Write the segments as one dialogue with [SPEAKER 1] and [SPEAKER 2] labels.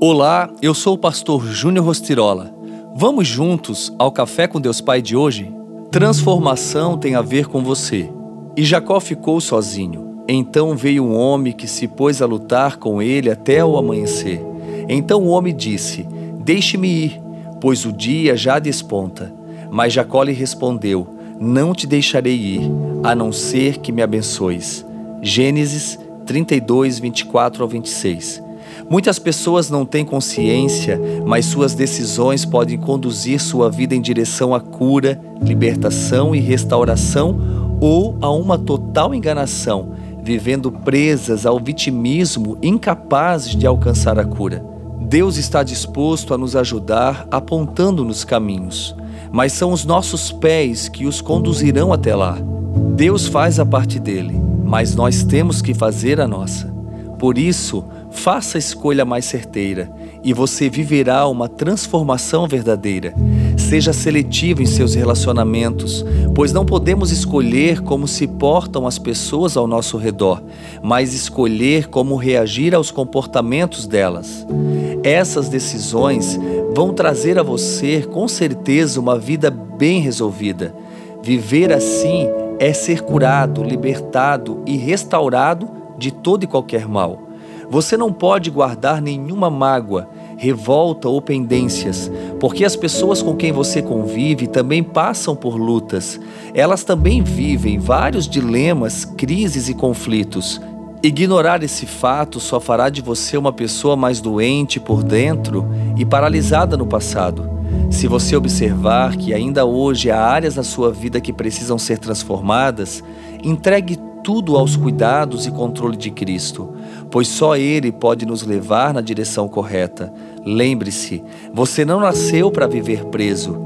[SPEAKER 1] Olá, eu sou o pastor Júnior Rostirola. Vamos juntos ao Café com Deus Pai de hoje? Transformação tem a ver com você. E Jacó ficou sozinho. Então veio um homem que se pôs a lutar com ele até o amanhecer. Então o homem disse: Deixe-me ir, pois o dia já desponta. Mas Jacó lhe respondeu: Não te deixarei ir, a não ser que me abençoes. Gênesis 32, 24 ao 26. Muitas pessoas não têm consciência, mas suas decisões podem conduzir sua vida em direção à cura, libertação e restauração ou a uma total enganação, vivendo presas ao vitimismo, incapazes de alcançar a cura. Deus está disposto a nos ajudar apontando-nos caminhos, mas são os nossos pés que os conduzirão até lá. Deus faz a parte dele, mas nós temos que fazer a nossa. Por isso, faça a escolha mais certeira e você viverá uma transformação verdadeira. Seja seletivo em seus relacionamentos, pois não podemos escolher como se portam as pessoas ao nosso redor, mas escolher como reagir aos comportamentos delas. Essas decisões vão trazer a você, com certeza, uma vida bem resolvida. Viver assim é ser curado, libertado e restaurado de todo e qualquer mal. Você não pode guardar nenhuma mágoa, revolta ou pendências, porque as pessoas com quem você convive também passam por lutas. Elas também vivem vários dilemas, crises e conflitos. Ignorar esse fato só fará de você uma pessoa mais doente por dentro e paralisada no passado. Se você observar que ainda hoje há áreas da sua vida que precisam ser transformadas, entregue tudo aos cuidados e controle de Cristo, pois só Ele pode nos levar na direção correta. Lembre-se, você não nasceu para viver preso.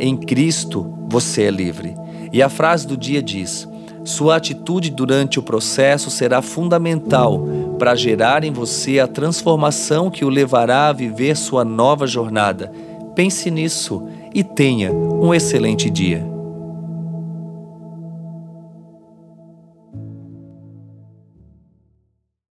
[SPEAKER 1] Em Cristo você é livre. E a frase do dia diz: Sua atitude durante o processo será fundamental para gerar em você a transformação que o levará a viver sua nova jornada. Pense nisso e tenha um excelente dia.